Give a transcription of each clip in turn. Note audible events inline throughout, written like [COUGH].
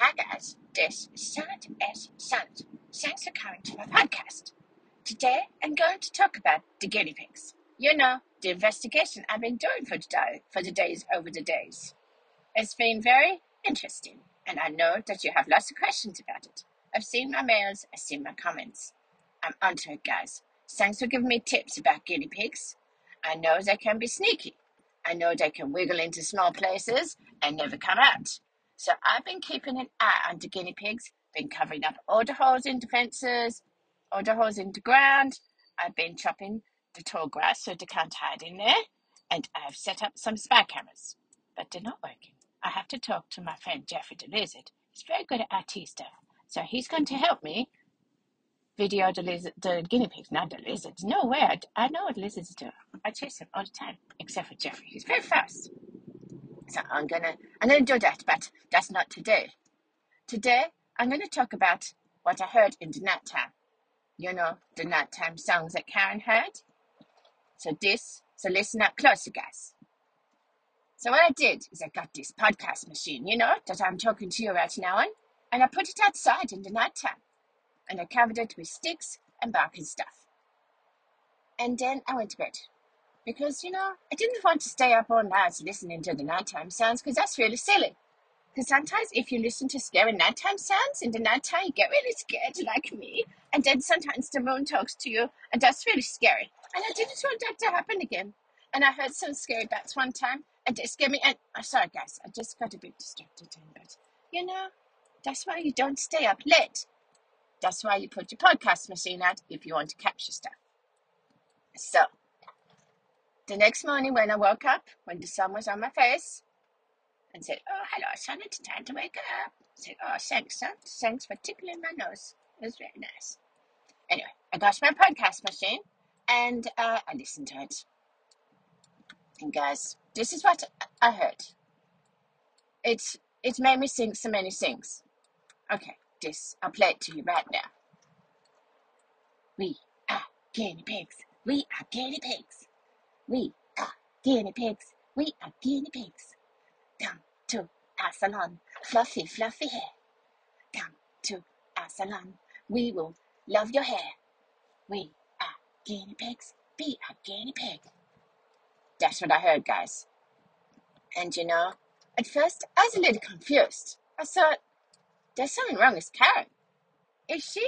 Haggas, this is Sant S Sant. Thanks for coming to my podcast. Today I'm going to talk about the guinea pigs. You know, the investigation I've been doing for today for the days over the days. It's been very interesting, and I know that you have lots of questions about it. I've seen my mails, I've seen my comments. I'm onto it, guys. Thanks for giving me tips about guinea pigs. I know they can be sneaky, I know they can wiggle into small places and never come out. So I've been keeping an eye on the guinea pigs, been covering up all the holes in the fences, all the holes in the ground. I've been chopping the tall grass so they can't hide in there, and I've set up some spy cameras, but they're not working. I have to talk to my friend Jeffrey the Lizard. He's very good at IT stuff, so he's going to help me video the lizard, the guinea pigs, not the lizards. No way. I, I know what lizards do. I chase them all the time, except for Jeffrey. He's very fast. So I'm gonna I'm gonna do that, but that's not today. Today I'm gonna talk about what I heard in the nighttime. You know, the nighttime songs that Karen heard. So this, so listen up closer, guys. So what I did is I got this podcast machine, you know, that I'm talking to you right now on, and I put it outside in the nighttime and I covered it with sticks and bark and stuff. And then I went to bed. Because, you know, I didn't want to stay up all night listening to the nighttime sounds because that's really silly. Because sometimes if you listen to scary nighttime sounds in the nighttime, you get really scared [LAUGHS] like me. And then sometimes the moon talks to you, and that's really scary. And I didn't want that to happen again. And I heard some scary bats one time, and they scared me. And oh, sorry, guys, I just got a bit distracted. But you know, that's why you don't stay up late. That's why you put your podcast machine out if you want to capture stuff. So, the next morning when I woke up, when the sun was on my face, and said, Oh, hello, son, it's time to wake up. I said, Oh, thanks, sun. Thanks for tickling my nose. It was very nice. Anyway, I got my podcast machine and uh, I listened to it. And guys, this is what I heard. It's it made me think so many things. Okay this. I'll play to you right now. We are guinea pigs. We are guinea pigs. We are guinea pigs. We are guinea pigs. Come to our salon, fluffy, fluffy hair. Come to our salon. We will love your hair. We are guinea pigs. Be a guinea pig. That's what I heard, guys. And you know, at first I was a little confused. I thought, there's something wrong with Karen. If she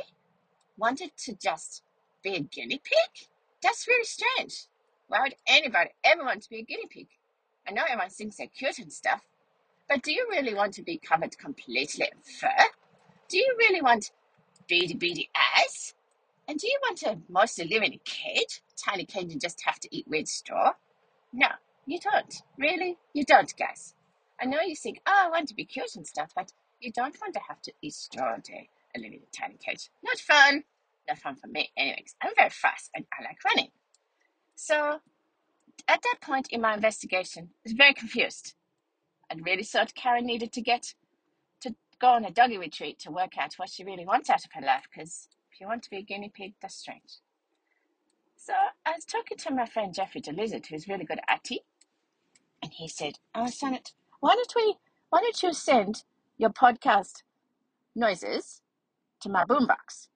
wanted to just be a guinea pig, that's really strange. Why would anybody ever want to be a guinea pig? I know everyone thinks they're cute and stuff, but do you really want to be covered completely in fur? Do you really want beady beady eyes? And do you want to mostly live in a cage? Tiny cage and just have to eat weird straw? No, you don't. Really? You don't, guys. I know you think, oh, I want to be cute and stuff, but you don't want to have to eat straw all day in a tiny cage. Not fun. Not fun for me. Anyways, I'm very fast and I like running. So at that point in my investigation, I was very confused. I really thought Karen needed to get to go on a doggy retreat to work out what she really wants out of her life. Because if you want to be a guinea pig, that's strange. So I was talking to my friend Jeffrey the Lizard, who's really good at IT, and he said, "Oh, Sonnet, why don't we? Why don't you send your podcast noises to my boombox.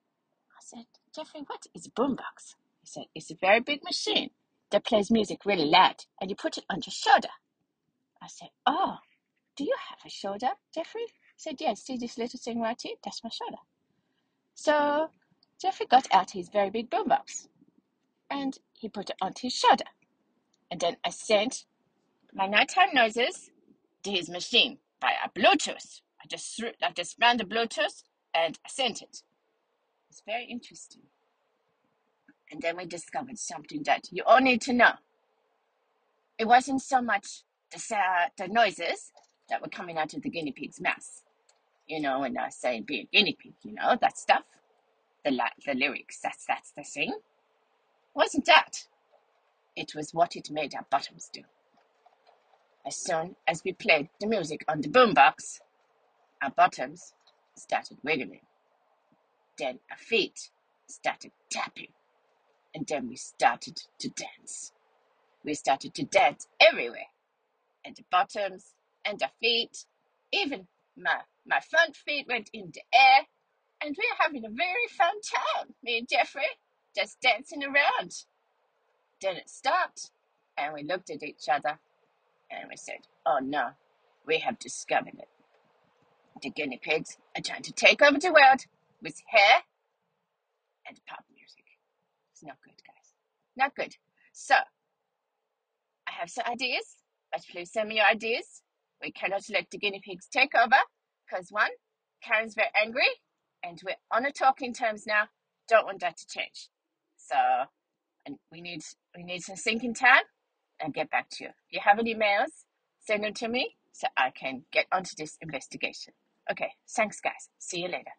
I said, Jeffrey, what is a boombox? He said, it's a very big machine that plays music really loud and you put it on your shoulder. I said, oh, do you have a shoulder, Jeffrey? He said, yes, see this little thing right here? That's my shoulder. So Jeffrey got out his very big boombox and he put it onto his shoulder. And then I sent my nighttime noises to his machine via Bluetooth. I just threw, I just ran the Bluetooth and sent it. It's very interesting. And then we discovered something that you all need to know. It wasn't so much the, uh, the noises that were coming out of the guinea pig's mouth. You know, when I say be a guinea pig, you know, that stuff. The, the lyrics, that's, that's the thing. It wasn't that. It was what it made our bottoms do. As soon as we played the music on the boombox, our bottoms started wiggling. Then our feet started tapping. And then we started to dance. We started to dance everywhere. And the bottoms and our feet, even my my front feet went in the air, and we we're having a very fun time. Me and Jeffrey just dancing around. Then it stopped, and we looked at each other, and we said, "Oh no, we have discovered it. The guinea pigs are trying to take over the world with hair and pop music. It's not good, guys. Not good. So I have some ideas, but please send me your ideas. We cannot let the guinea pigs take over because one, Karen's very angry, and we're on a talking terms now. Don't want that to change. So, and we need we need some thinking time and get back to you. If you have any mails, send them to me so I can get onto this investigation. Okay, thanks guys. See you later.